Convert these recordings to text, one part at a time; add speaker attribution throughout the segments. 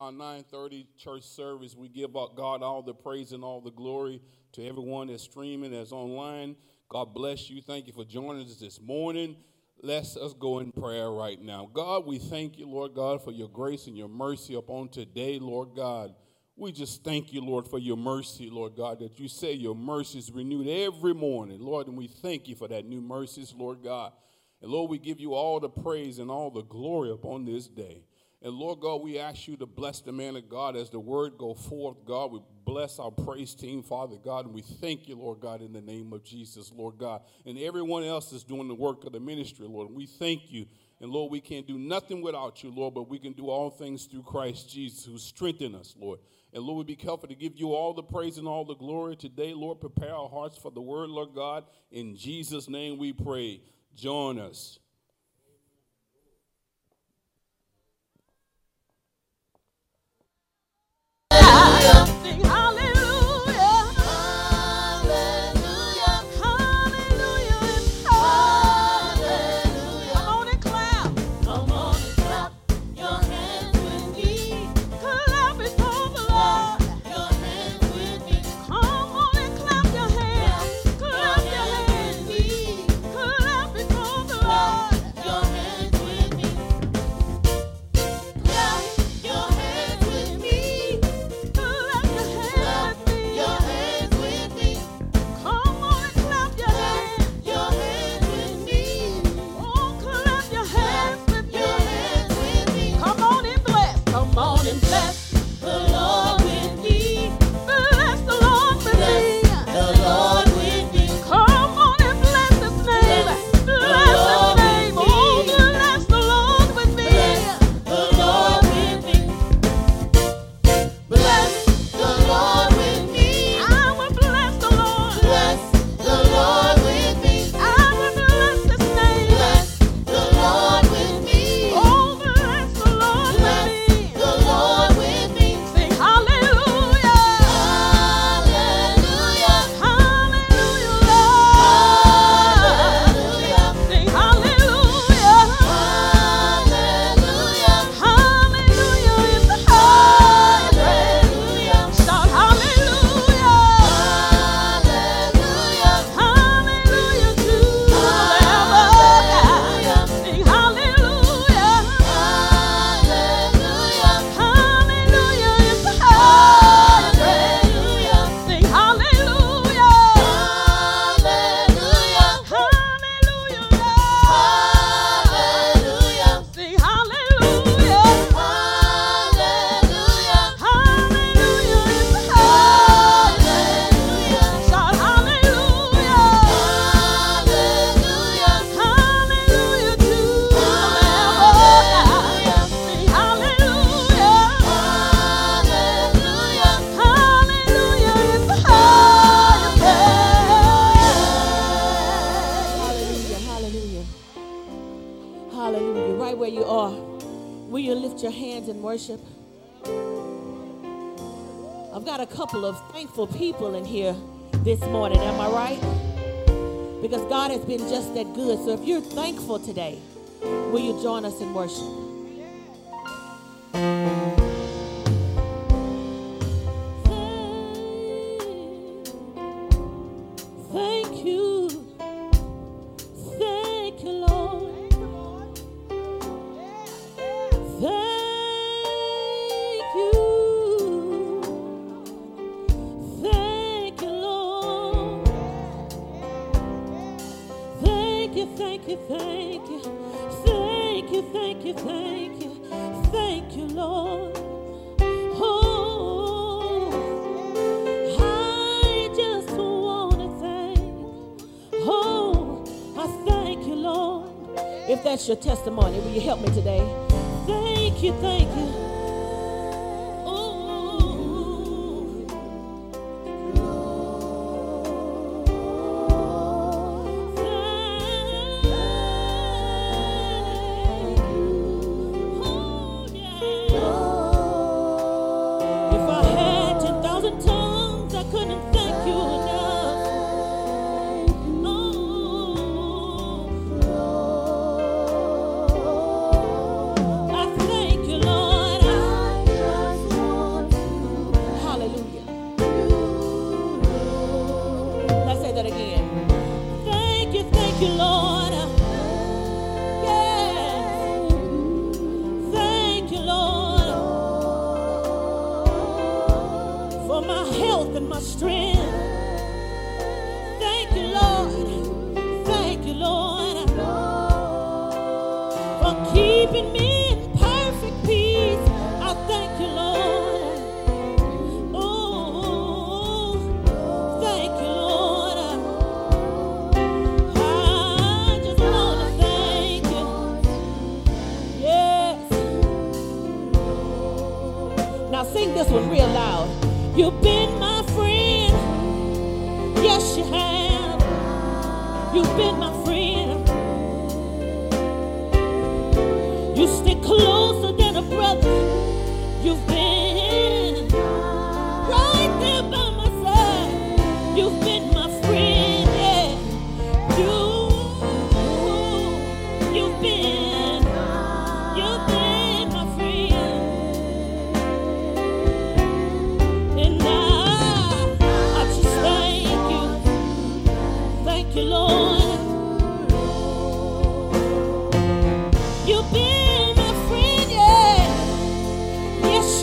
Speaker 1: Our 9:30 church service, we give up God all the praise and all the glory to everyone that's streaming, that's online. God bless you. Thank you for joining us this morning. Let's us go in prayer right now. God, we thank you, Lord God, for your grace and your mercy upon today, Lord God. We just thank you, Lord, for your mercy, Lord God, that you say your mercy is renewed every morning, Lord, and we thank you for that new mercies, Lord God. And Lord, we give you all the praise and all the glory upon this day. And Lord God, we ask you to bless the man of God as the word go forth, God. We bless our praise team, Father God, and we thank you, Lord God, in the name of Jesus, Lord God. And everyone else is doing the work of the ministry, Lord. We thank you. And Lord, we can't do nothing without you, Lord, but we can do all things through Christ Jesus who strengthen us, Lord. And Lord, we be careful to give you all the praise and all the glory today, Lord. Prepare our hearts for the word, Lord God. In Jesus' name we pray. Join us.
Speaker 2: Sing hallelujah. been just that good. So if you're thankful today, will you join us in worship? that's your testimony. Will you help me today? Thank you, thank you.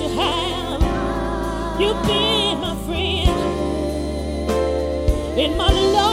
Speaker 2: you have. You've been my friend, been my love.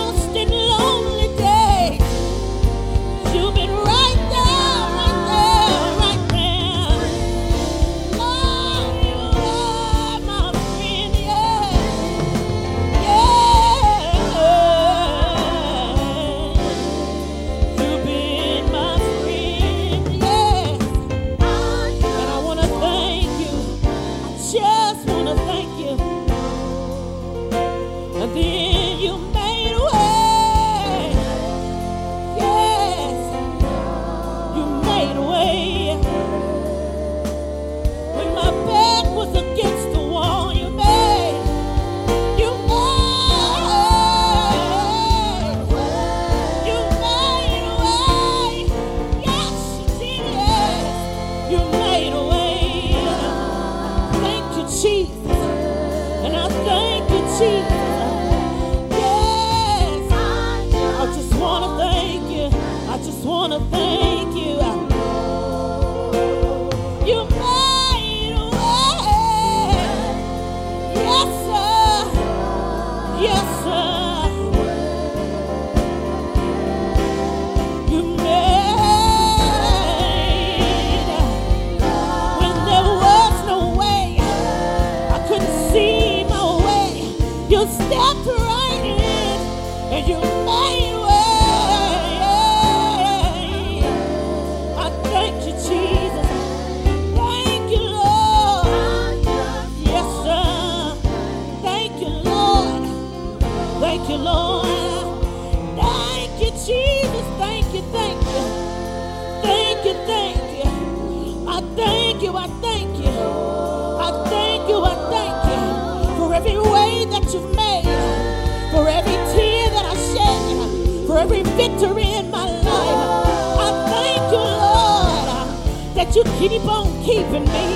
Speaker 2: Victory in my life. I thank you, Lord, that you keep on keeping me.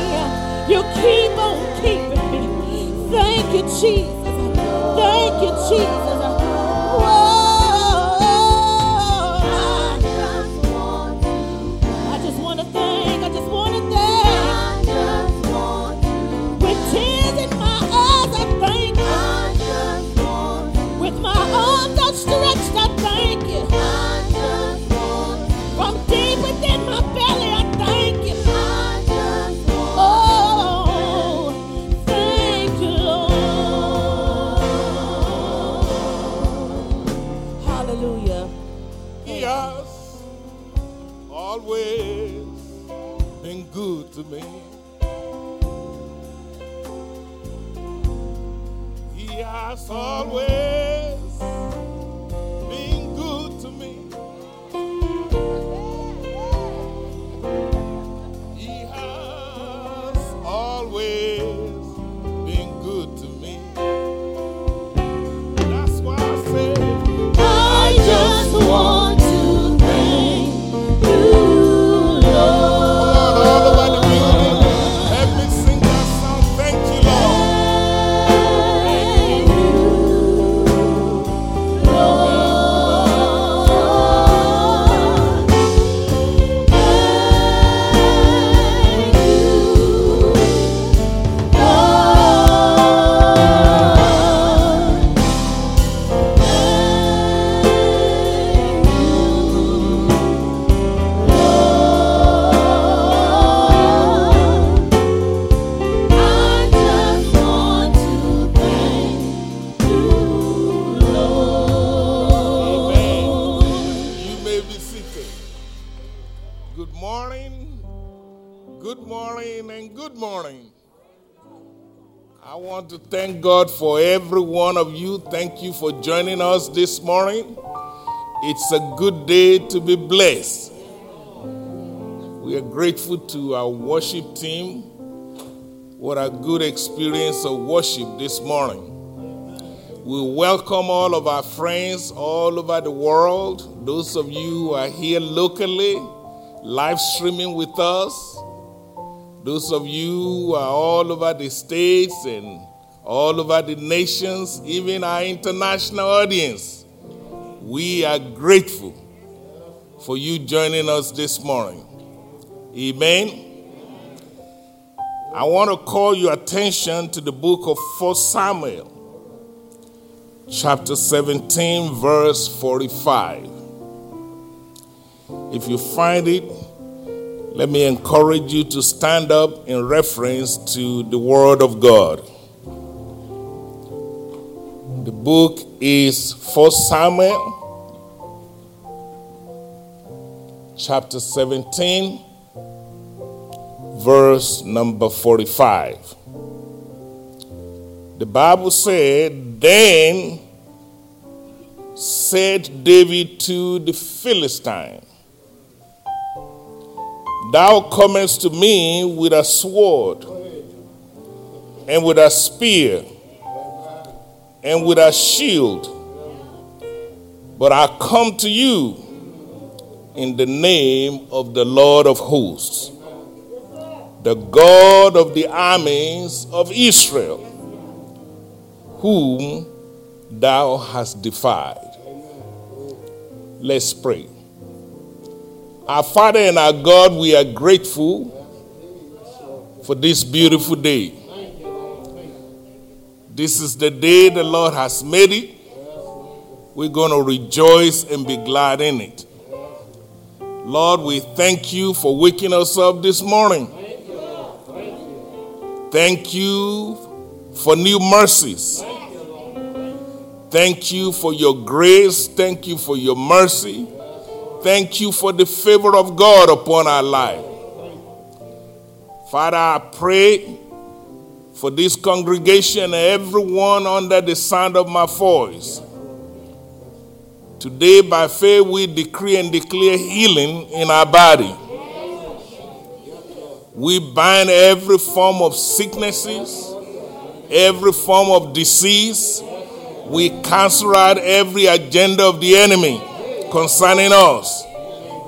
Speaker 2: You keep on keeping me. Thank you, Jesus. Thank you, Jesus. Whoa. To
Speaker 3: me. He has always God for every one of you. Thank you for joining us this morning. It's a good day to be blessed. We are grateful to our worship team. What a good experience of worship this morning. We welcome all of our friends all over the world. Those of you who are here locally, live streaming with us. Those of you who are all over the states and all over the nations, even our international audience. We are grateful for you joining us this morning. Amen. I want to call your attention to the book of 1 Samuel chapter 17, verse 45. If you find it, let me encourage you to stand up in reference to the Word of God. The book is 1 Samuel chapter 17, verse number 45. The Bible said, Then said David to the Philistine, Thou comest to me with a sword, and with a spear, and with a shield, but I come to you in the name of the Lord of hosts, the God of the armies of Israel, whom thou hast defied. Let's pray. Our Father and our God, we are grateful for this beautiful day. This is the day the Lord has made it. We're going to rejoice and be glad in it. Lord, we thank you for waking us up this morning. Thank you for new mercies. Thank you for your grace. Thank you for your mercy. Thank you for the favor of God upon our life. Father, I pray for this congregation everyone under the sound of my voice. Today, by faith, we decree and declare healing in our body. We bind every form of sicknesses, every form of disease. We cancel out every agenda of the enemy. concerning us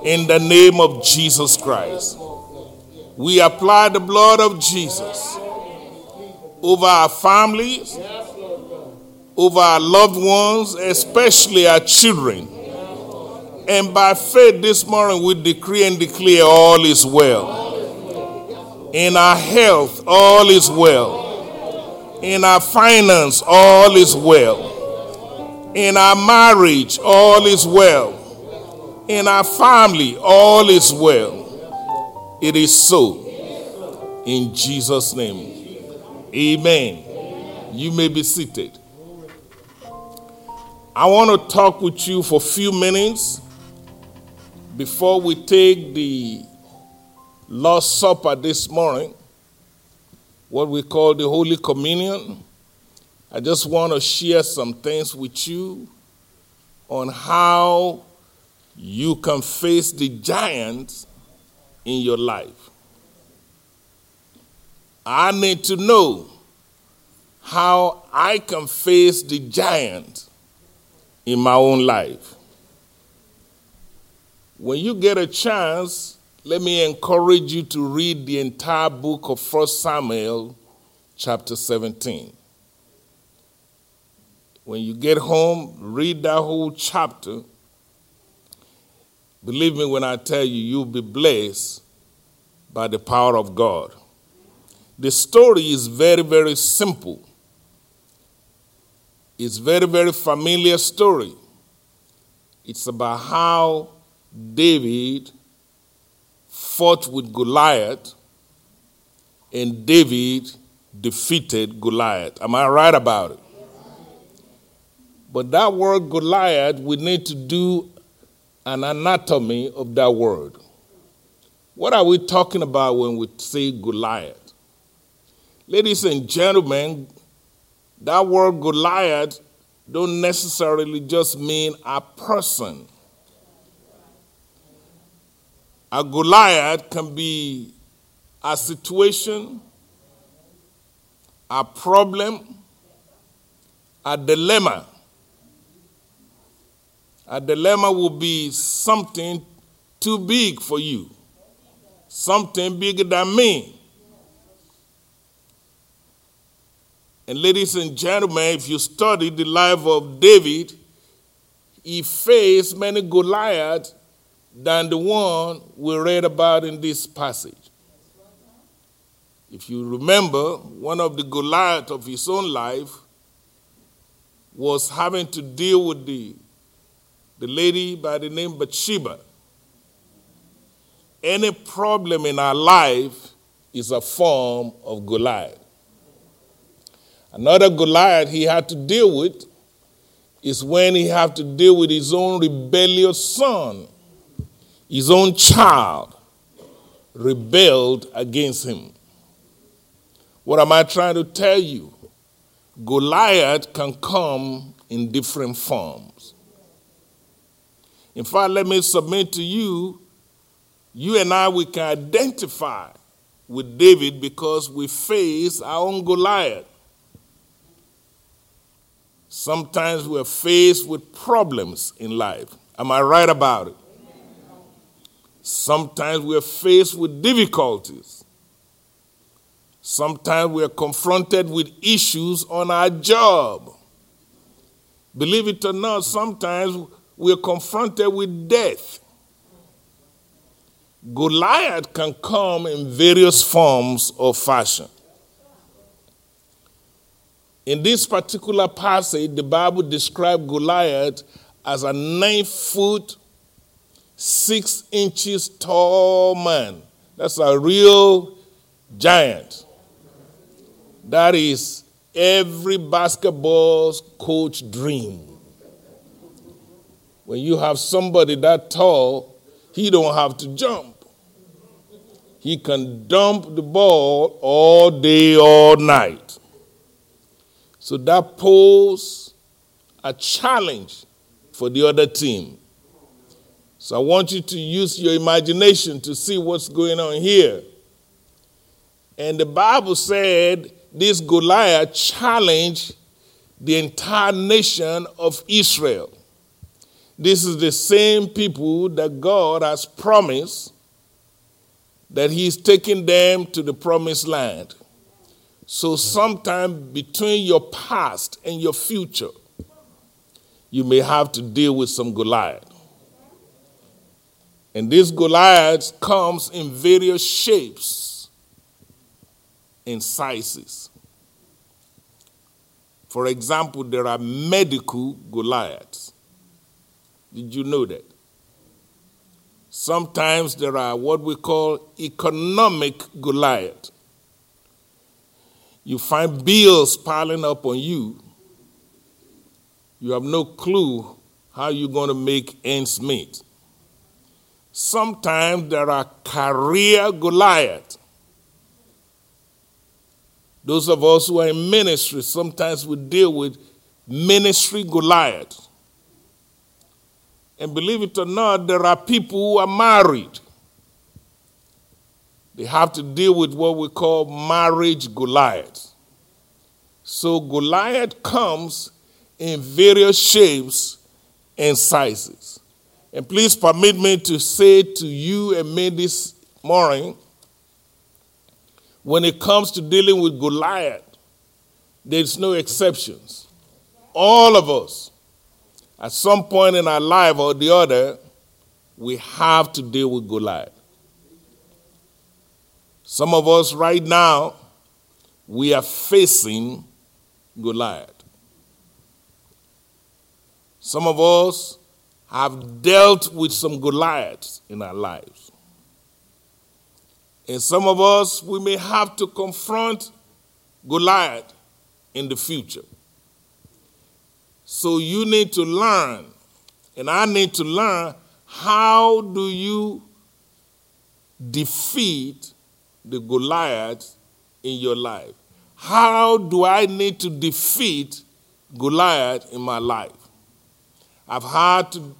Speaker 3: in the name of Jesus Christ. We apply the blood of Jesus over our families, over our loved ones, especially our children. And by faith this morning, we decree and declare all is well. In our health, all is well. In our finance, all is well. In our marriage, all is well. In our family, all is well. It is so. In Jesus' name. Amen. You may be seated. I want to talk with you for a few minutes before we take the Lord's Supper this morning, what we call the Holy Communion. I just want to share some things with you on how you can face the giants in your life. I need to know how I can face the giant in my own life. When you get a chance, let me encourage you to read the entire book of 1 Samuel, chapter 17. When you get home, read that whole chapter. Believe me when I tell you, you'll be blessed by the power of God. The story is very, very simple. It's very, very familiar story. It's about how David fought with Goliath and David defeated Goliath. Am I right about it? But that word Goliath, we need to do an anatomy of that word. What are we talking about when we say Goliath? Ladies and gentlemen, that word Goliath don't necessarily just mean a person. A Goliath can be a situation, a problem, a dilemma. A dilemma will be something too big for you, something bigger than me. And ladies and gentlemen, if you study the life of David, he faced many Goliaths than the one we read about in this passage. If you remember, one of the Goliath of his own life was having to deal with the, the lady by the name Bathsheba. Any problem in our life is a form of Goliath. Another Goliath he had to deal with is when he had to deal with his own rebellious son. His own child rebelled against him. What am I trying to tell you? Goliath can come in different forms. In fact, let me submit to you, you and I, we can identify with David because we face our own Goliath. Sometimes we're faced with problems in life. Am I right about it? Sometimes we're faced with difficulties. Sometimes we're confronted with issues on our job. Believe it or not, sometimes we're confronted with death. Goliath can come in various forms or fashion. In this particular passage, the Bible describes Goliath as a nine foot, six inches tall man. That's a real giant. That is every basketball coach dream. When you have somebody that tall, he don't have to jump. He can dump the ball all day, all night. So that poses a challenge for the other team. So I want you to use your imagination to see what's going on here. And the Bible said this Goliath challenged the entire nation of Israel. this is the same people that God has promised that He's taking them to the promised land. So, sometime between your past and your future, you may have to deal with some Goliath. And this Goliath comes in various shapes and sizes. For example, there are medical Goliaths. Did you know that? Sometimes there are what we call economic Goliath. You find bills piling up on you. You have no clue how you're going to make ends meet. Sometimes there are career Goliath. Those of us who are in ministry, sometimes we deal with ministry Goliath. And believe it or not, there are people who are married. They have to deal with what we call marriage Goliath. So Goliath comes in various shapes and sizes. And please permit me to say to you and me this morning when it comes to dealing with Goliath, there's no exceptions. All of us at some point in our life or the other, we have to deal with Goliath. Some of us right now, we are facing Goliath. Some of us have dealt with some Goliaths in our lives. And some of us, we may have to confront Goliath in the future. So you need to learn, and I need to learn how do you defeat the Goliath in your life? How do I need to defeat Goliath in my life? I've had to,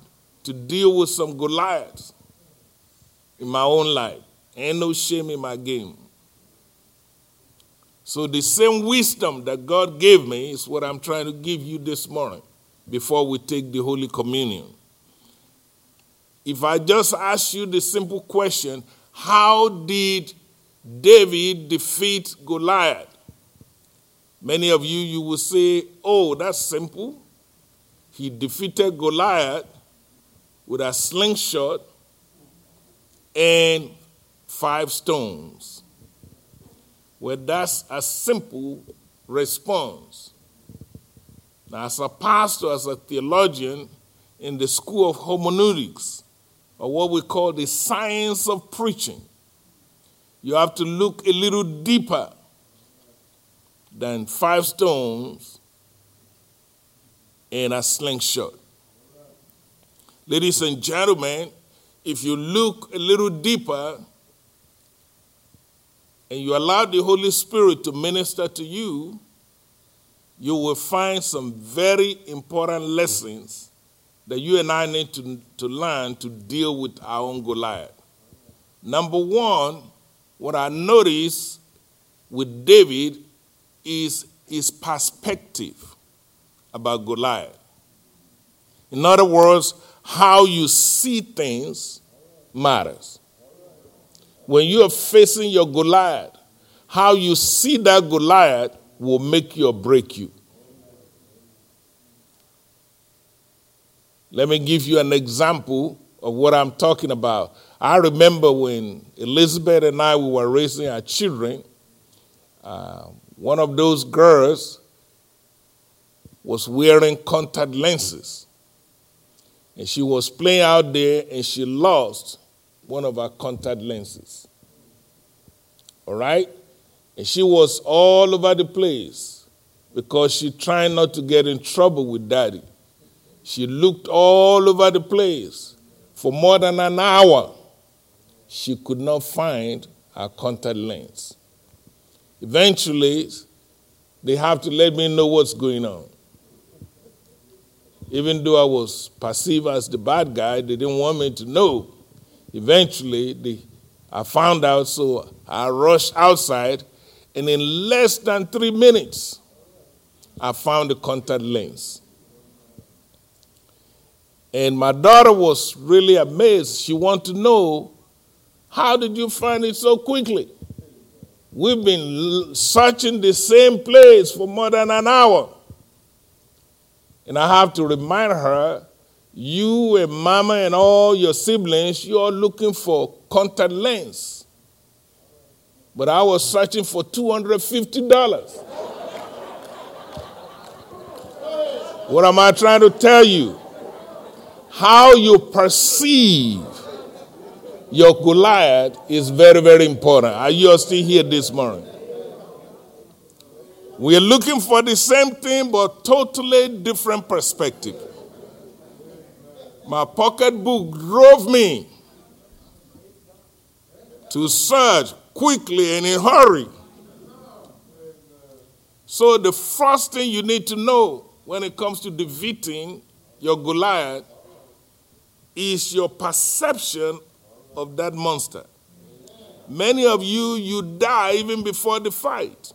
Speaker 3: to deal with some Goliaths in my own life. Ain't no shame in my game. So, the same wisdom that God gave me is what I'm trying to give you this morning before we take the Holy Communion. If I just ask you the simple question, how did David defeat Goliath? Many of you, you will say, oh, that's simple. He defeated Goliath with a slingshot and five stones. Well, that's a simple response. Now, as a pastor, as a theologian in the school of hermeneutics, or what we call the science of preaching, you have to look a little deeper than five stones and a slingshot. Ladies and gentlemen, if you look a little deeper and you allow the Holy Spirit to minister to you, you will find some very important lessons that you and I need to, to learn to deal with our own Goliath. Number one, what I notice with David is his perspective about Goliath. In other words, how you see things matters when you are facing your Goliath, how you see that Goliath will make you or break you. Let me give you an example of what I'm talking about. I remember when Elizabeth and I we were raising our children, uh, one of those girls was wearing contact lenses. And she was playing out there and she lost one of her contact lenses. All right? And she was all over the place because she tried not to get in trouble with daddy. She looked all over the place for more than an hour. She could not find her contact lens. Eventually, they have to let me know what's going on. Even though I was perceived as the bad guy, they didn't want me to know. Eventually, they, I found out, so I rushed outside, and in less than three minutes, I found the contact lens. And my daughter was really amazed. She wanted to know, how did you find it so quickly? We've been searching the same place for more than an hour. And I have to remind her, you and mama and all your siblings, you are looking for contact lens. But I was searching for $250. what am I trying to tell you? How you perceive your Goliath is very, very important. Are you still here this morning? We are looking for the same thing, but totally different perspective. My pocketbook drove me to search quickly and in a hurry. So, the first thing you need to know when it comes to defeating your Goliath is your perception of that monster. Many of you, you die even before the fight.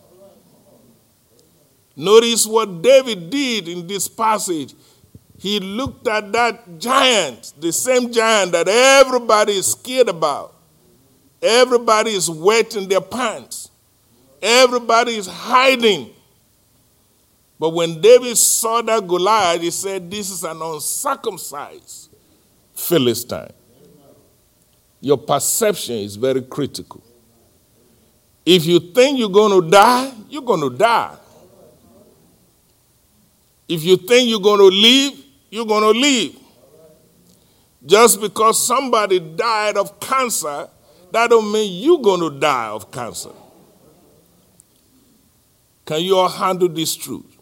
Speaker 3: Notice what David did in this passage. He looked at that giant, the same giant that everybody is scared about. Everybody is wetting their pants. Everybody is hiding. But when David saw that Goliath, he said, This is an uncircumcised Philistine. Your perception is very critical. If you think you're going to die, you're going to die. If you think you're going to live, you're going to live. Just because somebody died of cancer, that don't mean you're going to die of cancer. Can you all handle this truth?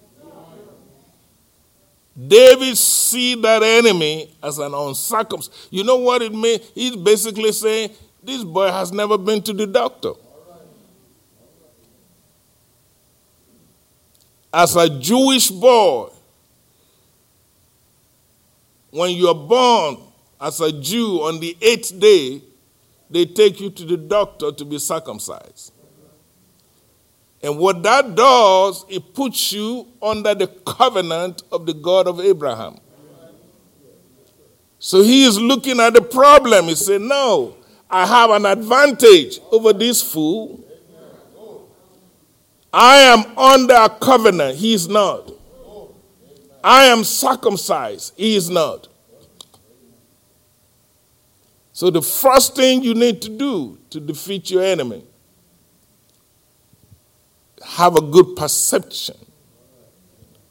Speaker 3: David see that enemy as an uncircumcised. You know what it means? He's basically saying, this boy has never been to the doctor. As a Jewish boy, when you are born as a Jew on the eighth day, they take you to the doctor to be circumcised. And what that does, it puts you under the covenant of the God of Abraham. So he is looking at the problem. He said, No, I have an advantage over this fool. I am under a covenant. He is not. I am circumcised. He is not. So the first thing you need to do to defeat your enemy have a good perception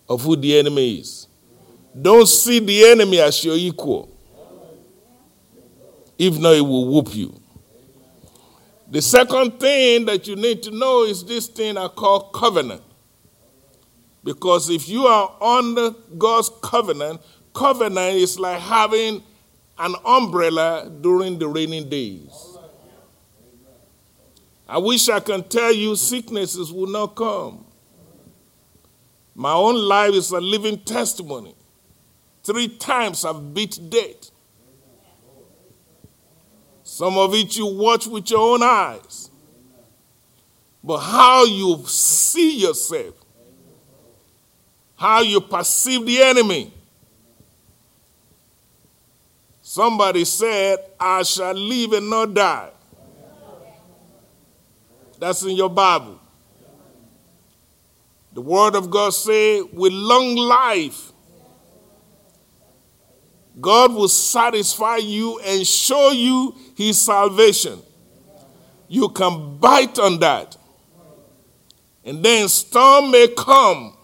Speaker 3: of who the enemy is. Don't see the enemy as your equal. If not, it will whoop you. The second thing that you need to know is this thing I call covenant. Because if you are under God's covenant, covenant is like having an umbrella during the rainy days. I wish I can tell you sicknesses will not come. My own life is a living testimony. Three times I've beat death. Some of it you watch with your own eyes. But how you see yourself, how you perceive the enemy. Somebody said, I shall live and not die. That's in your Bible. The word of God say, with long life, God will satisfy you and show you his salvation. You can bite on that. And then storm may come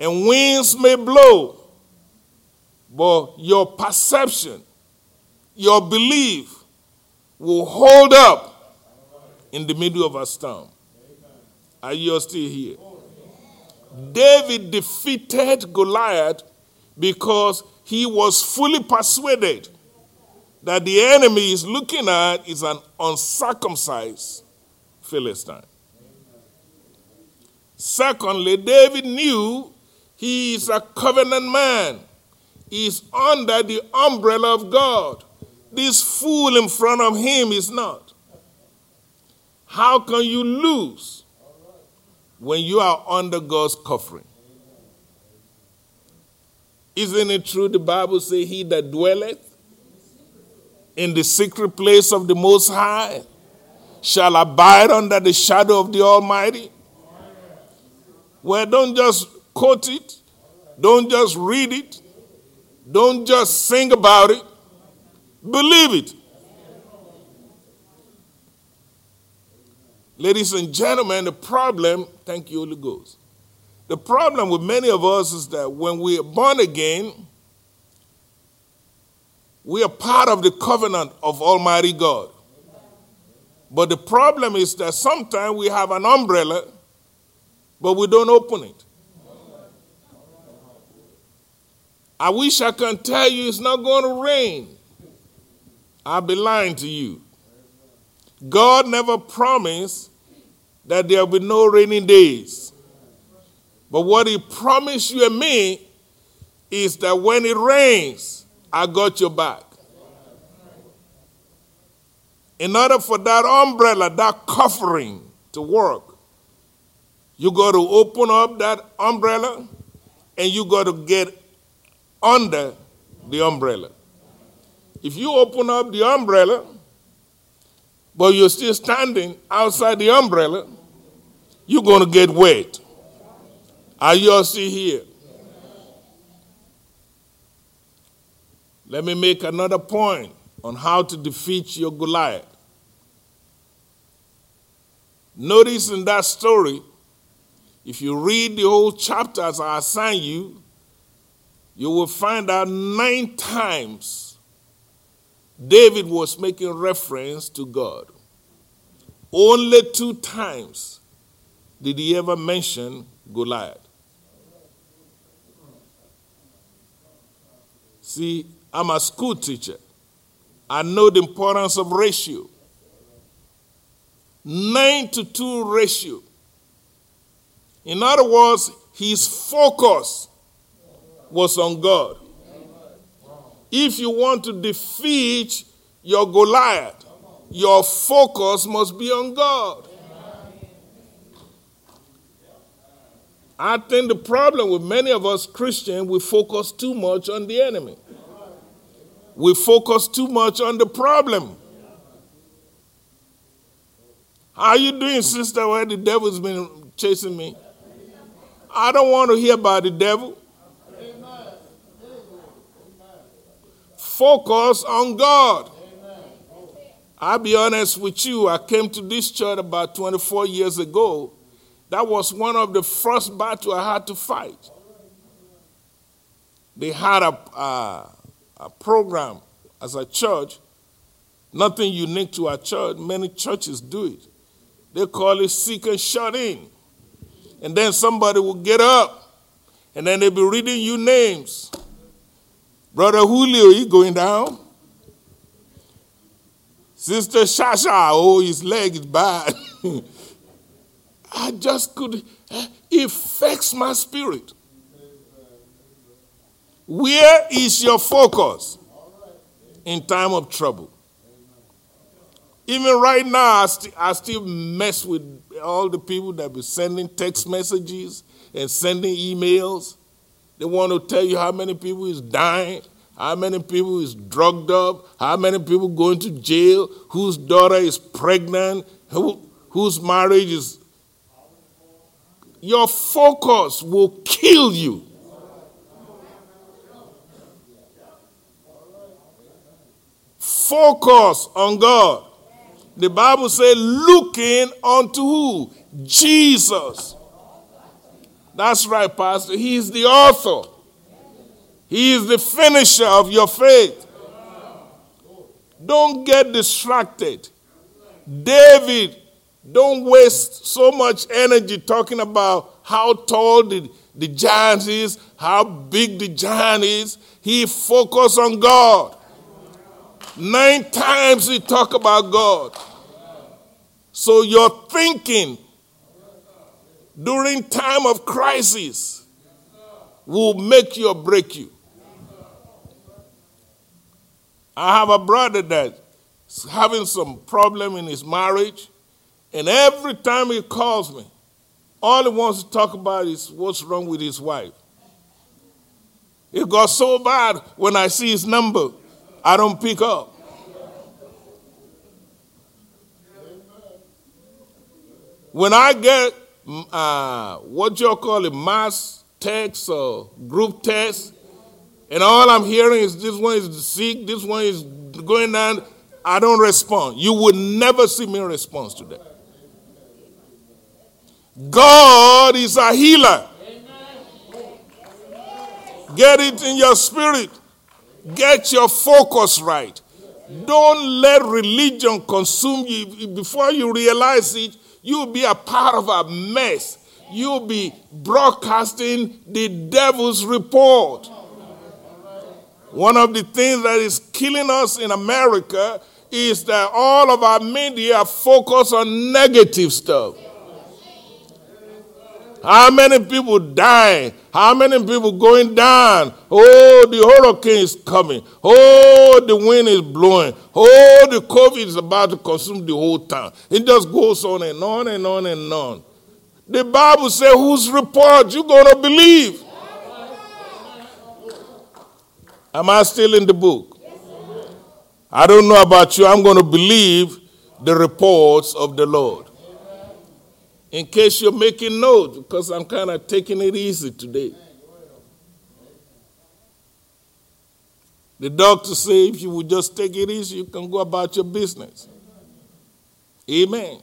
Speaker 3: and winds may blow. But your perception, your belief will hold up in the middle of a storm. Are you still here? David defeated Goliath because he was fully persuaded that the enemy he's looking at is an uncircumcised Philistine. Secondly, David knew he is a covenant man. He is under the umbrella of God. This fool in front of him is not. How can you lose when you are under God's covering? Isn't it true the Bible say he that dwelleth in the secret place of the most high shall abide under the shadow of the Almighty? Well, don't just quote it, don't just read it, don't just sing about it, believe it. Ladies and gentlemen, the problem, thank you, Holy Ghost. The problem with many of us is that when we are born again, we are part of the covenant of Almighty God. But the problem is that sometimes we have an umbrella, but we don't open it. I wish I can tell you it's not going to rain. I'll be lying to you. God never promised that there will be no rainy days. But what He promised you and me is that when it rains, I got your back. In order for that umbrella, that covering to work, you got to open up that umbrella and you got to get under the umbrella. If you open up the umbrella, but you're still standing outside the umbrella, you're going to get wet. Are you all still here? Let me make another point on how to defeat your Goliath. Notice in that story, if you read the whole chapter as I assign you, you will find out nine times David was making reference to God. Only two times did he ever mention Goliath. See, I'm a school teacher. I know the importance of ratio. Nine to two ratio. In other words, his focus was on God. If you want to defeat your Goliath, your focus must be on God. I think the problem with many of us Christians, we focus too much on the enemy. We focus too much on the problem. How you doing, sister, where the devil's been chasing me? I don't want to hear about the devil. Focus on God. I'll be honest with you, I came to this church about 24 years ago. That was one of the first battles I had to fight. They had a, a, a program as a church, nothing unique to our church. Many churches do it. They call it seek and shut in. And then somebody will get up and then they'll be reading you names. Brother Julio, he going down. Sister Shasha, oh, his leg is bad. I just could, eh, it affects my spirit. Where is your focus in time of trouble? Even right now, I, st- I still mess with all the people that be sending text messages and sending emails. They want to tell you how many people is dying, how many people is drugged up, how many people going to jail, whose daughter is pregnant, who, whose marriage is. Your focus will kill you. Focus on God. The Bible says, looking unto who? Jesus. That's right, Pastor. He is the author, He is the finisher of your faith. Don't get distracted. David, don't waste so much energy talking about how tall the, the giant is, how big the giant is. He focused on God. Nine times he talk about God. So your thinking during time of crisis will make you or break you. I have a brother that's having some problem in his marriage, and every time he calls me, all he wants to talk about is what's wrong with his wife. It got so bad when I see his number, I don't pick up. When I get uh, what you call it, mass text or group text, and all I'm hearing is this one is sick, this one is going down, I don't respond. You would never see me respond to that. God is a healer. Get it in your spirit. Get your focus right. Don't let religion consume you. Before you realize it, you'll be a part of a mess. You'll be broadcasting the devil's report. One of the things that is killing us in America is that all of our media focus on negative stuff. How many people dying? How many people going down? Oh, the hurricane is coming. Oh, the wind is blowing. Oh, the COVID is about to consume the whole town. It just goes on and on and on and on. The Bible says, whose report you gonna believe? Am I still in the book? I don't know about you. I'm to believe the reports of the Lord. In case you're making notes, because I'm kind of taking it easy today. The doctor said if you would just take it easy, you can go about your business. Amen.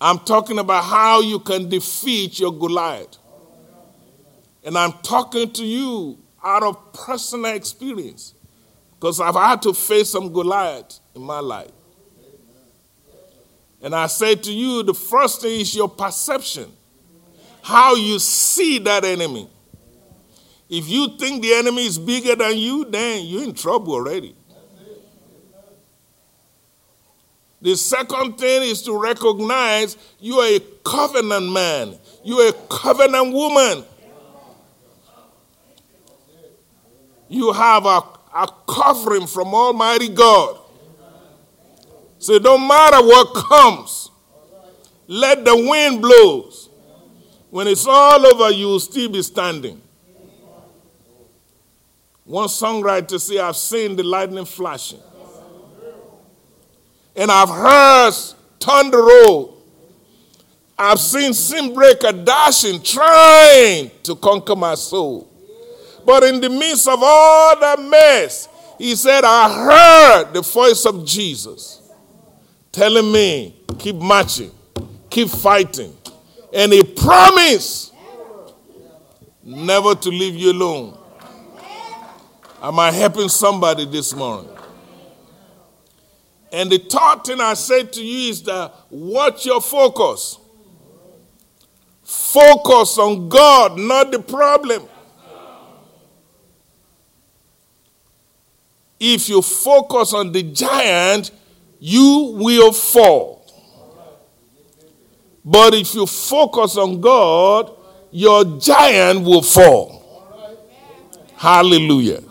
Speaker 3: I'm talking about how you can defeat your Goliath. And I'm talking to you out of personal experience because I've had to face some Goliath in my life. And I say to you, the first thing is your perception, how you see that enemy. If you think the enemy is bigger than you, then you're in trouble already. The second thing is to recognize you are a covenant man, you are a covenant woman. You have a, a covering from Almighty God. So it don't matter what comes. Let the wind blows. When it's all over, you will still be standing. One songwriter say, I've seen the lightning flashing. And I've heard thunder roll. I've seen sin breaker dashing, trying to conquer my soul. But in the midst of all that mess, he said, I heard the voice of Jesus telling me, keep marching, keep fighting. And he promised never to leave you alone. Am I helping somebody this morning? And the third thing I say to you is that watch your focus. Focus on God, not the problem. If you focus on the giant, you will fall. But if you focus on God, your giant will fall. Hallelujah.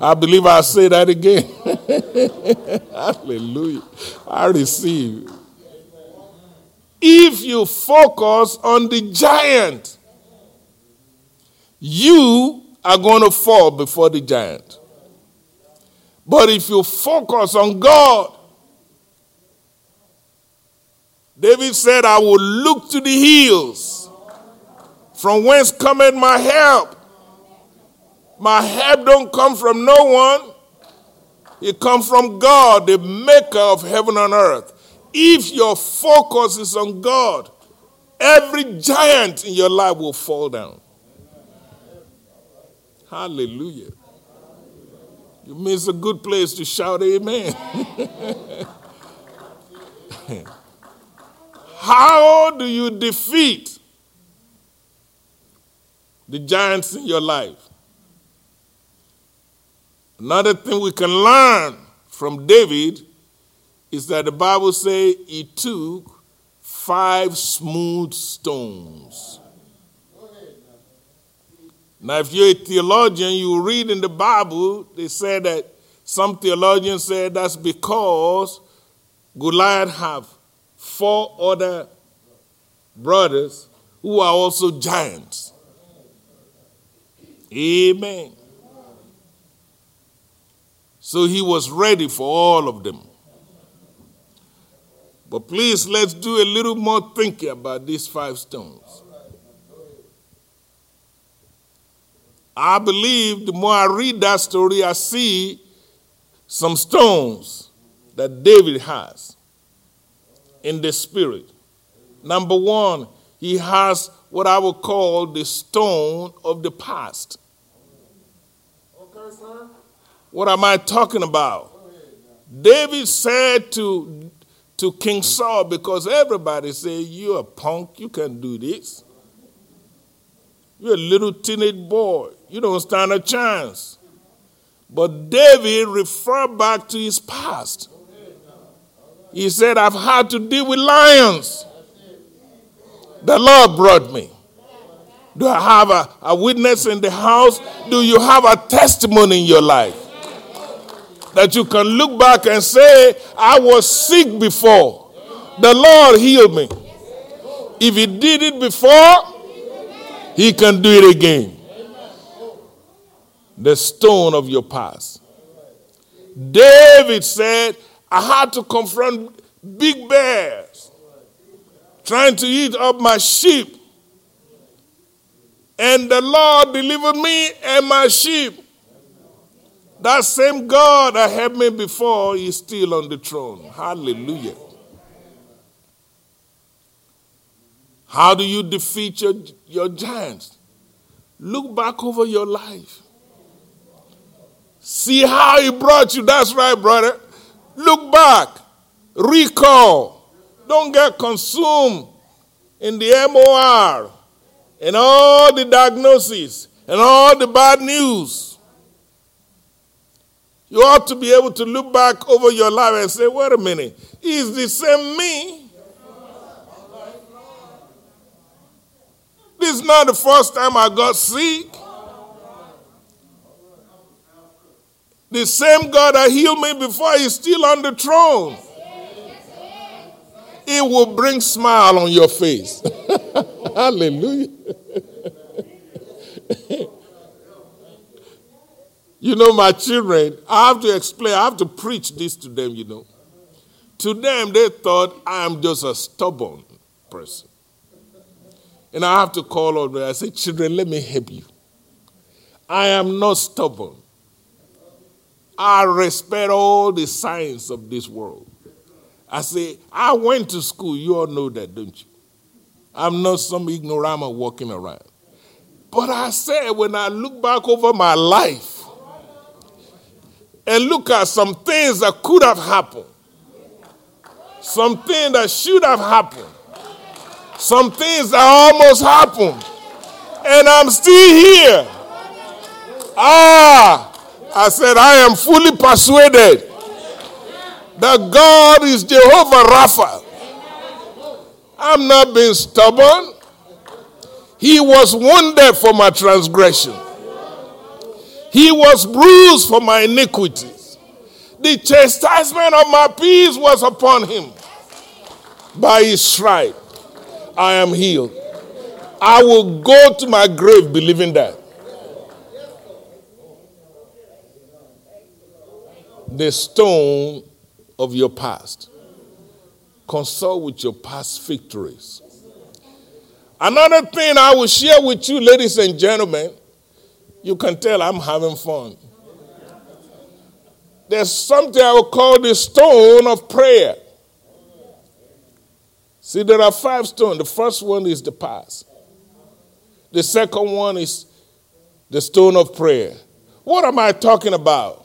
Speaker 3: I believe I'll say that again. Hallelujah. I receive. If you focus on the giant, you are going to fall before the giant. But if you focus on God, David said, I will look to the hills from whence cometh my help. My help don't come from no one. It comes from God, the maker of heaven and earth. If your focus is on God, every giant in your life will fall down. Hallelujah. You miss a good place to shout amen. How do you defeat the giants in your life? Another thing we can learn from David is that the Bible says he took five smooth stones. Now, if you're a theologian, you read in the Bible, they say that some theologians say that's because Goliath have four other brothers who are also giants. Amen. So he was ready for all of them. But please, let's do a little more thinking about these five stones. I believe the more I read that story, I see some stones that David has in the spirit. Number one, he has what I would call the stone of the past. What am I talking about? David said to, to King Saul, because everybody said, You're a punk, you can't do this. You're a little teenage boy, you don't stand a chance. But David referred back to his past. He said, I've had to deal with lions. The Lord brought me. Do I have a, a witness in the house? Do you have a testimony in your life? That you can look back and say, I was sick before. The Lord healed me. If He did it before, He can do it again. The stone of your past. David said, I had to confront big bears trying to eat up my sheep. And the Lord delivered me and my sheep. That same God that helped me before is still on the throne. Hallelujah. How do you defeat your, your giants? Look back over your life. See how he brought you. That's right, brother. Look back. Recall. Don't get consumed in the MOR and all the diagnoses and all the bad news. You ought to be able to look back over your life and say, wait a minute, is the same me? This is not the first time I got sick. The same God that healed me before is still on the throne. It will bring smile on your face. Hallelujah. you know, my children, I have to explain, I have to preach this to them, you know. To them, they thought I am just a stubborn person. And I have to call on them. I say, children, let me help you. I am not stubborn. I respect all the science of this world. I say, I went to school. You all know that, don't you? I'm not some ignorama walking around. But I said, when I look back over my life and look at some things that could have happened, some things that should have happened, some things that almost happened, and I'm still here. Ah, I said, I am fully persuaded that God is Jehovah Rapha. I'm not being stubborn. He was wounded for my transgression, He was bruised for my iniquities. The chastisement of my peace was upon Him. By His stripe, I am healed. I will go to my grave believing that. The stone of your past. Consult with your past victories. Another thing I will share with you, ladies and gentlemen, you can tell I'm having fun. There's something I will call the stone of prayer. See, there are five stones. The first one is the past, the second one is the stone of prayer. What am I talking about?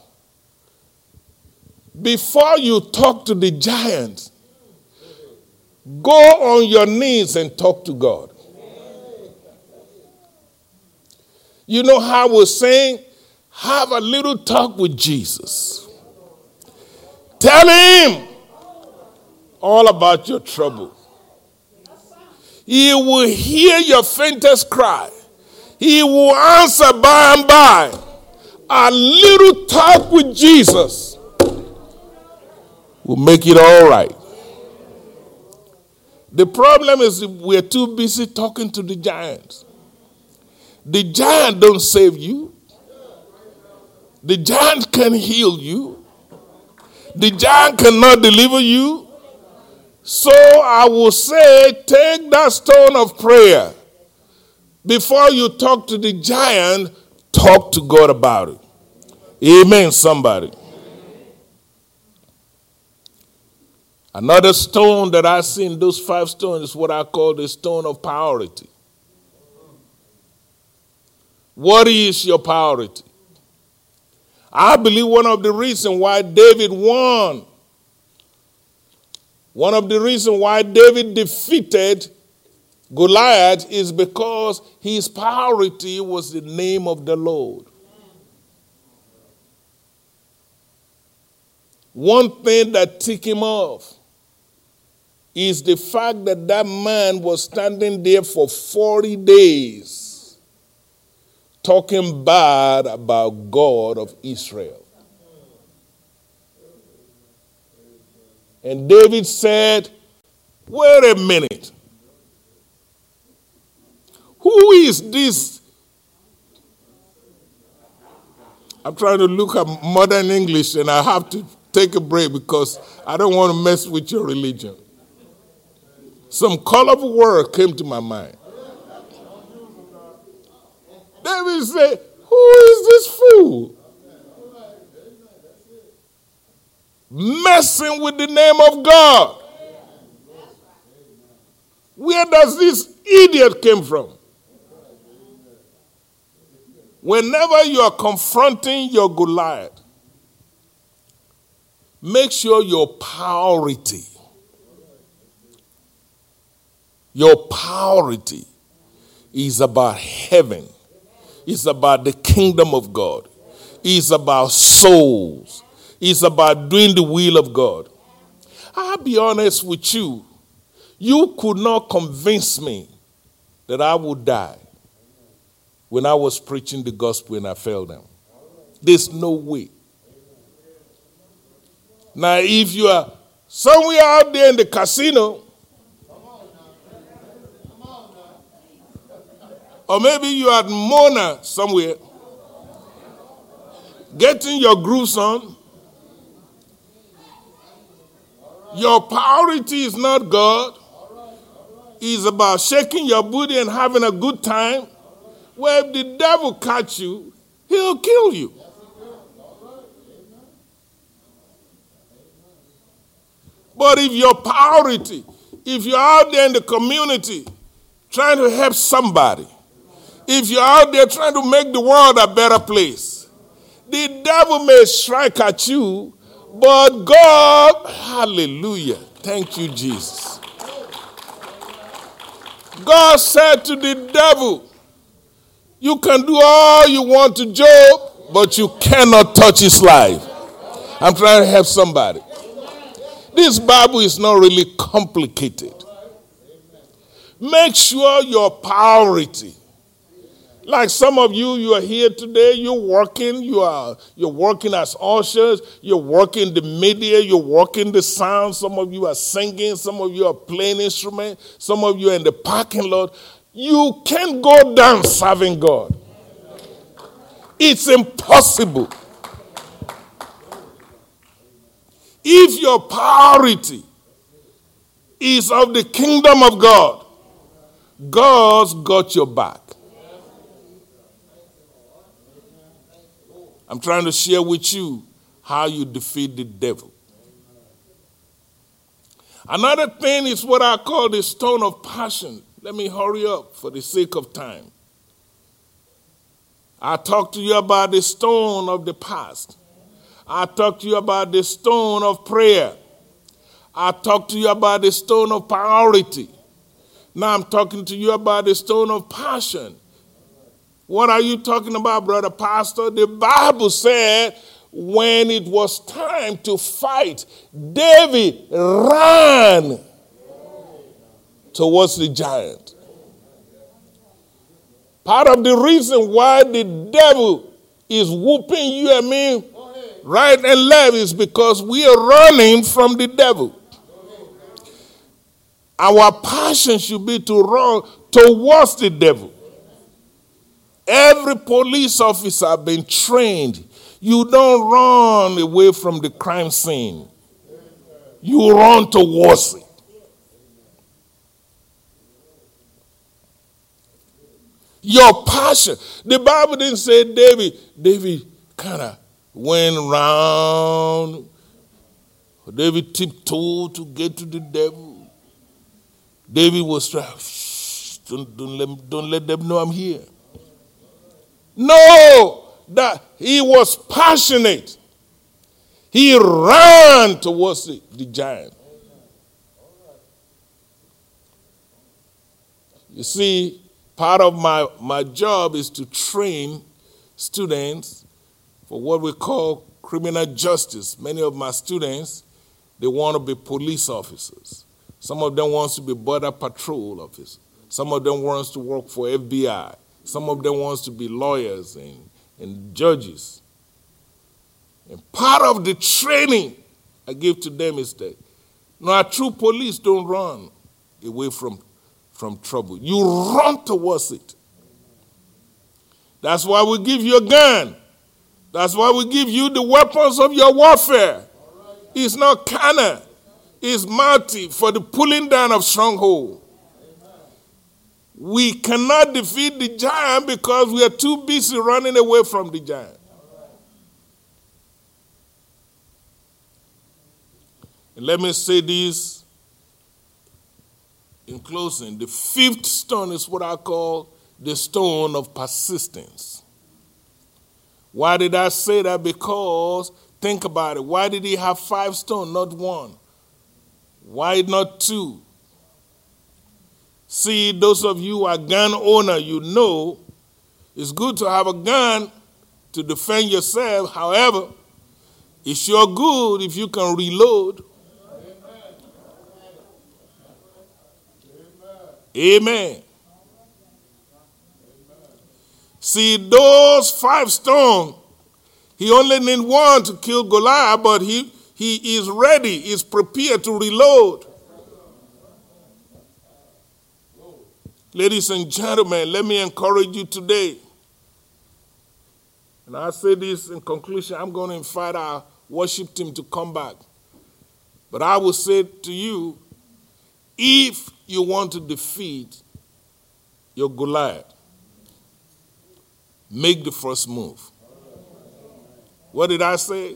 Speaker 3: Before you talk to the giants, go on your knees and talk to God. You know how we're saying, have a little talk with Jesus. Tell him all about your trouble. He will hear your faintest cry. He will answer by and by. A little talk with Jesus will make it all right. The problem is we're too busy talking to the giants. The giant don't save you. The giant can heal you. The giant cannot deliver you. So I will say, take that stone of prayer. Before you talk to the giant, talk to God about it. Amen, somebody. Another stone that I see in those five stones is what I call the stone of priority. What is your priority? I believe one of the reasons why David won, one of the reasons why David defeated Goliath is because his priority was the name of the Lord. One thing that ticked him off is the fact that that man was standing there for 40 days talking bad about God of Israel. And David said, Wait a minute. Who is this? I'm trying to look at modern English and I have to take a break because I don't want to mess with your religion. Some colorful word came to my mind. David said, Who is this fool? Messing with the name of God. Where does this idiot came from? Whenever you are confronting your Goliath, make sure your priority, your priority is about heaven, it's about the kingdom of God, it's about souls, it's about doing the will of God. I'll be honest with you, you could not convince me that I would die when I was preaching the gospel and I fell down. There's no way. Now, if you are somewhere out there in the casino, or maybe you are at Mona somewhere, getting your grooves on, your priority is not God. It's about shaking your booty and having a good time. Well, if the devil catch you, he'll kill you. But if your priority, if you're out there in the community trying to help somebody, if you're out there trying to make the world a better place, the devil may strike at you, but God, hallelujah, thank you, Jesus. God said to the devil, You can do all you want to Job, but you cannot touch his life. I'm trying to help somebody. This Bible is not really complicated. Make sure your priority. Like some of you, you are here today, you're working, you are you're working as ushers, you're working the media, you're working the sound, some of you are singing, some of you are playing instrument, some of you are in the parking lot. You can't go down serving God. It's impossible. If your priority is of the kingdom of God, God's got your back. I'm trying to share with you how you defeat the devil. Another thing is what I call the stone of passion. Let me hurry up for the sake of time. I talked to you about the stone of the past. I talked to you about the stone of prayer. I talked to you about the stone of priority. Now I'm talking to you about the stone of passion. What are you talking about, brother pastor? The Bible said when it was time to fight, David ran towards the giant. Part of the reason why the devil is whooping you and me right and left is because we are running from the devil. Our passion should be to run towards the devil. Every police officer been trained. You don't run away from the crime scene. You run towards it. Your passion. The Bible didn't say David. David kind of went round. David tiptoed to get to the devil. David was trying, don't, don't, let, don't let them know I'm here. No, that he was passionate. He ran towards the, the giant. You see, part of my, my job is to train students for what we call criminal justice. Many of my students, they want to be police officers. Some of them wants to be border patrol officers. Some of them wants to work for FBI. Some of them wants to be lawyers and, and judges. And part of the training I give to them is that no, a true police don't run away from, from trouble. You run towards it. That's why we give you a gun. That's why we give you the weapons of your warfare. It's not cannon. It's mighty for the pulling down of stronghold. We cannot defeat the giant because we are too busy running away from the giant. And let me say this in closing. The fifth stone is what I call the stone of persistence. Why did I say that? Because think about it. Why did he have five stones, not one? Why not two? See, those of you who are gun owner, you know it's good to have a gun to defend yourself. However, it's sure good if you can reload. Amen. See, those five stones, he only need one to kill Goliath, but he, he is ready, is prepared to reload. Ladies and gentlemen, let me encourage you today. And I say this in conclusion, I'm going to invite our worship team to come back. But I will say to you, if you want to defeat your Goliath, make the first move. What did I say?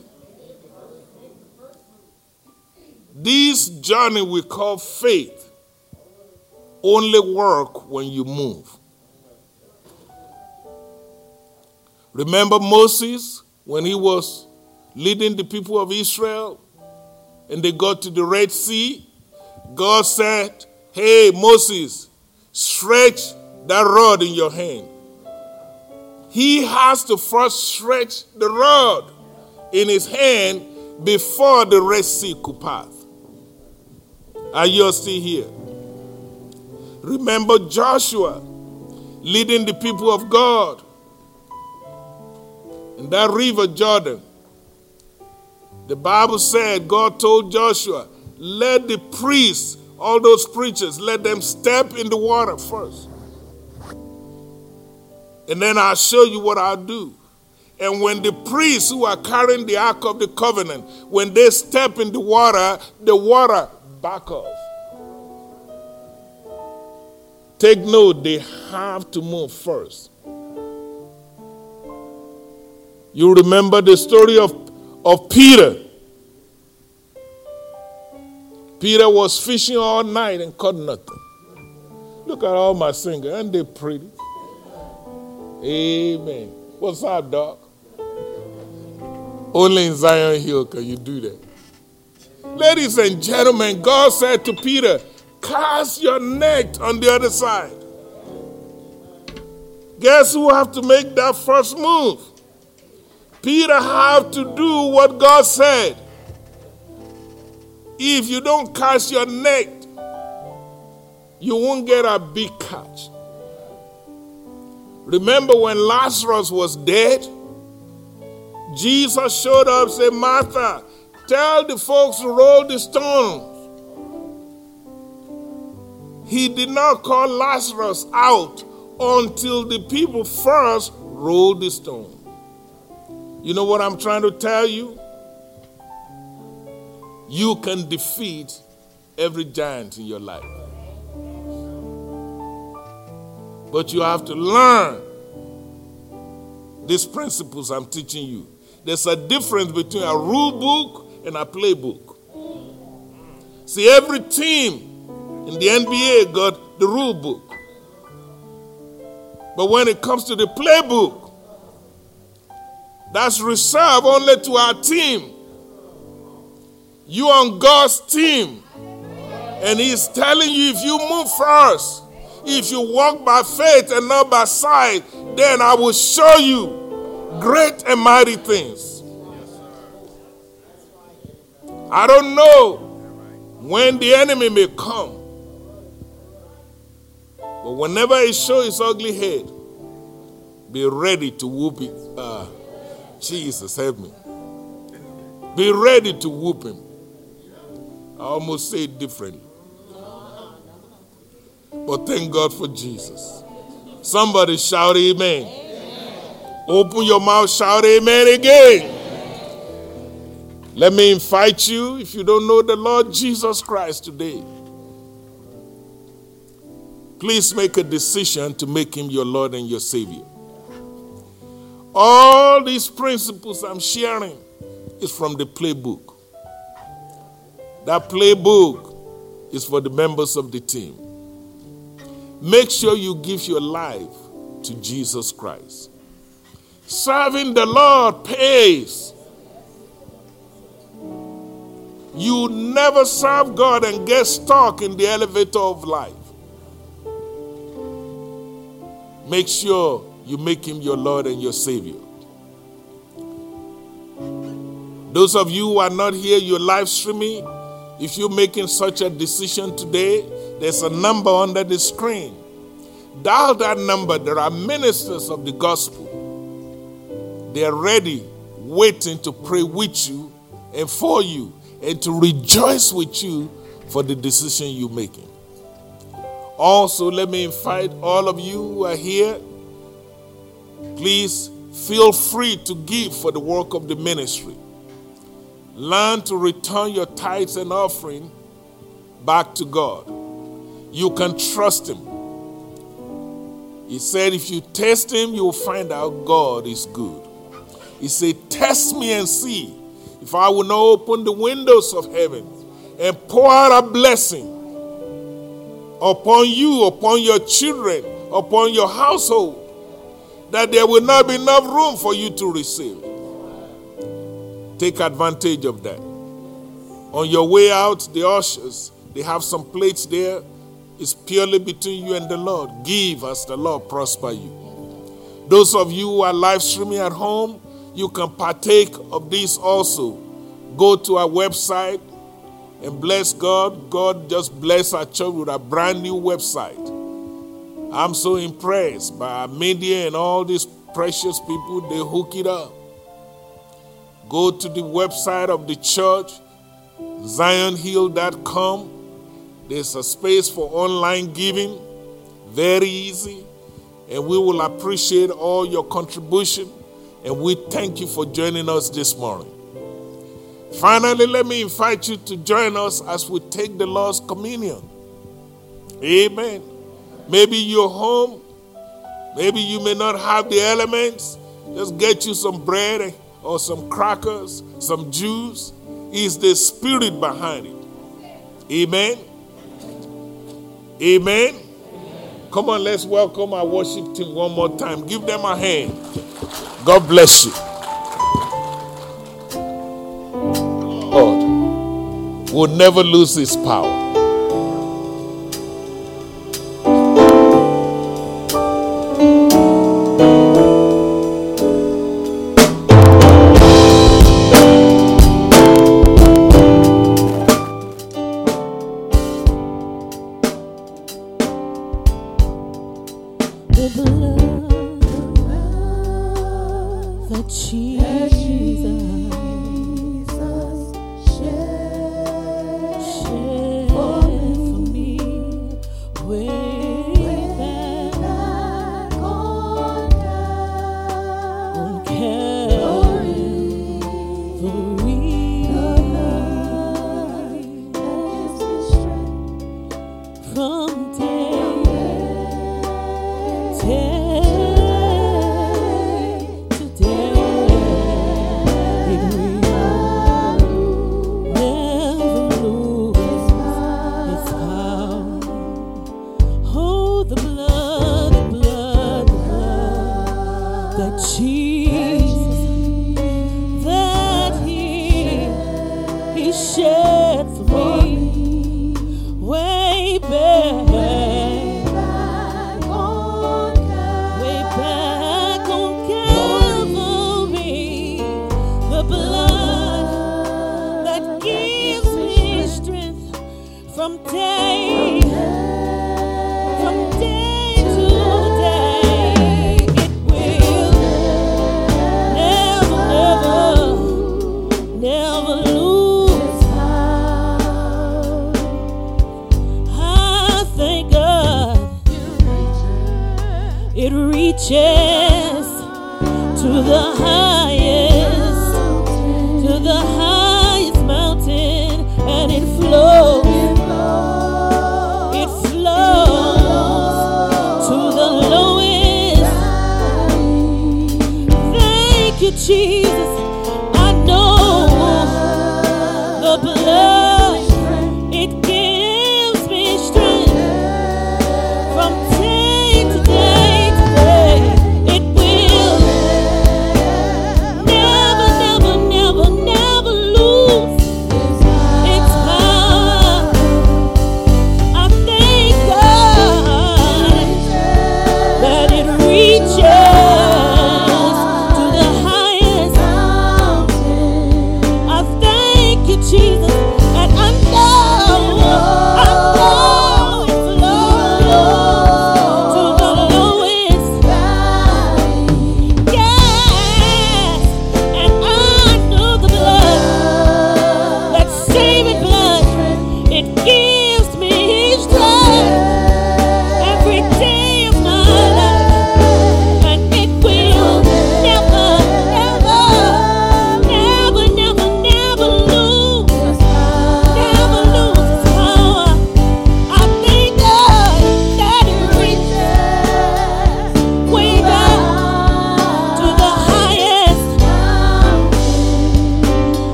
Speaker 3: This journey we call faith only work when you move. Remember Moses when he was leading the people of Israel and they got to the Red Sea? God said, Hey, Moses, stretch that rod in your hand. He has to first stretch the rod in his hand before the Red Sea could pass. Are you still here? Remember Joshua leading the people of God in that river Jordan. The Bible said God told Joshua, let the priests, all those preachers, let them step in the water first. And then I'll show you what I'll do. And when the priests who are carrying the Ark of the Covenant, when they step in the water, the water back off. Take note, they have to move first. You remember the story of, of Peter. Peter was fishing all night and caught nothing. Look at all my singers, aren't they pretty? Amen. What's up, dog? Only in Zion Hill can you do that. Ladies and gentlemen, God said to Peter, Cast your net on the other side. Guess who have to make that first move? Peter have to do what God said. If you don't cast your net, you won't get a big catch. Remember when Lazarus was dead? Jesus showed up and said, Martha, tell the folks to roll the stones. He did not call Lazarus out until the people first rolled the stone. You know what I'm trying to tell you? You can defeat every giant in your life. But you have to learn these principles I'm teaching you. There's a difference between a rule book and a playbook. See, every team in the NBA got the rule book. But when it comes to the playbook, that's reserved only to our team. You on God's team. And He's telling you if you move first, if you walk by faith and not by sight, then I will show you great and mighty things. I don't know when the enemy may come, but whenever he shows his ugly head, be ready to whoop it. Uh, Jesus, help me. Be ready to whoop him. I almost say it differently. But thank God for Jesus. Somebody shout amen. Open your mouth, shout amen again. Let me invite you, if you don't know the Lord Jesus Christ today, please make a decision to make him your Lord and your Savior. All these principles I'm sharing is from the playbook. That playbook is for the members of the team. Make sure you give your life to Jesus Christ. Serving the Lord pays. You never serve God and get stuck in the elevator of life. Make sure you make Him your Lord and your Savior. Those of you who are not here, you're live streaming. If you're making such a decision today, there's a number under the screen. Dial that number. There are ministers of the gospel. They are ready, waiting to pray with you and for you and to rejoice with you for the decision you're making. Also, let me invite all of you who are here. Please feel free to give for the work of the ministry. Learn to return your tithes and offering back to God. You can trust Him. He said, if you test Him, you'll find out God is good. He said, Test me and see if I will not open the windows of heaven and pour out a blessing upon you, upon your children, upon your household, that there will not be enough room for you to receive. Take advantage of that. On your way out, the ushers, they have some plates there. It's purely between you and the Lord. Give as the Lord prosper you. Those of you who are live streaming at home, you can partake of this also. Go to our website and bless God. God just bless our church with a brand new website. I'm so impressed by our media and all these precious people. They hook it up. Go to the website of the church, zionhill.com. There's a space for online giving, very easy. And we will appreciate all your contribution. And we thank you for joining us this morning. Finally, let me invite you to join us as we take the Lord's communion. Amen. Maybe you're home. Maybe you may not have the elements. Just get you some bread or some crackers, some juice. Is the spirit behind it. Amen. Amen. Come on, let's welcome our worship team one more time. Give them a hand. God bless you. Will never lose his power.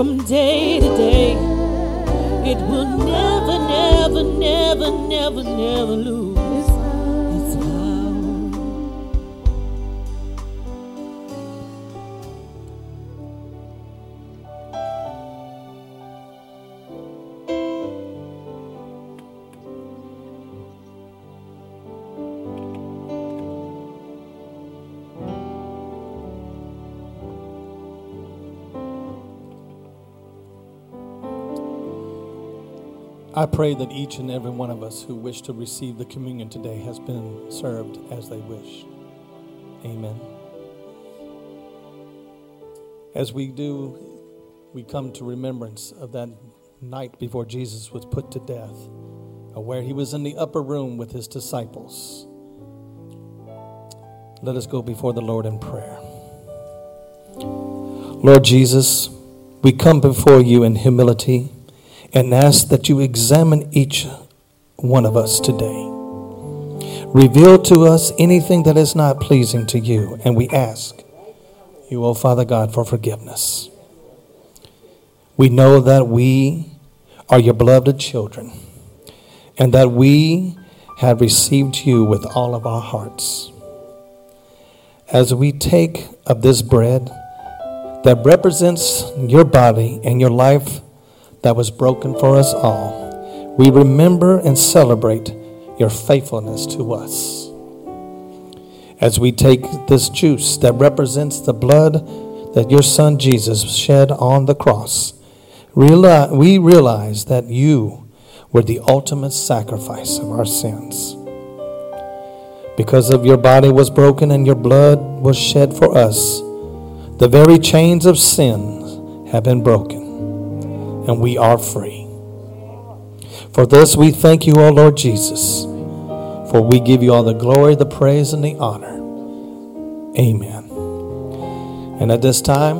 Speaker 2: From day to day. It will never, never, never, never, never lose I
Speaker 4: pray that each and every one of us who wish to receive the communion today has been served as they wish. Amen. As we do, we come to remembrance of that night before Jesus was put to death, where he was in the upper room with his disciples. Let us go before the Lord in prayer. Lord Jesus, we come before you in humility and ask that you examine each one of us today. Reveal to us anything that is not pleasing to you, and we ask you, O Father God, for forgiveness. We know that we are your beloved children, and that we have received you with all of our hearts. As we take of this bread that represents your body and your life that was broken for us all, we remember and celebrate your faithfulness to us. As we take this juice that represents the blood that your Son Jesus shed on the cross, we realize that you were the ultimate sacrifice of our sins. Because of your body was broken and your blood was shed for us, the very chains of sin have been broken, and we are free. For this we thank you, O Lord Jesus, for we give you all the glory, the praise, and the honor. Amen. And at this time,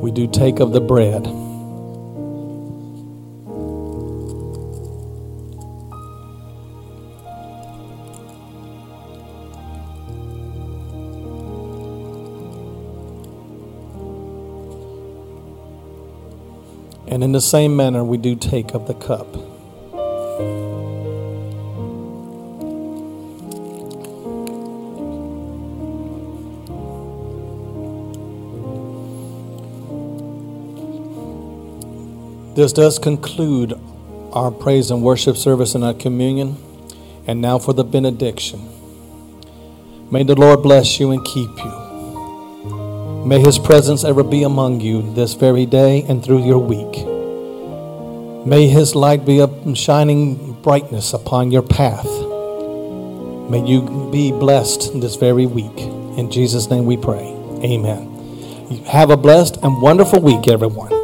Speaker 4: we do take of the bread. And in the same manner, we do take of the cup. This does conclude our praise and worship service and our communion. And now for the benediction. May the Lord bless you and keep you. May his presence ever be among you this very day and through your week. May his light be a shining brightness upon your path. May you be blessed this very week. In Jesus' name we pray. Amen. Have a blessed and wonderful week, everyone.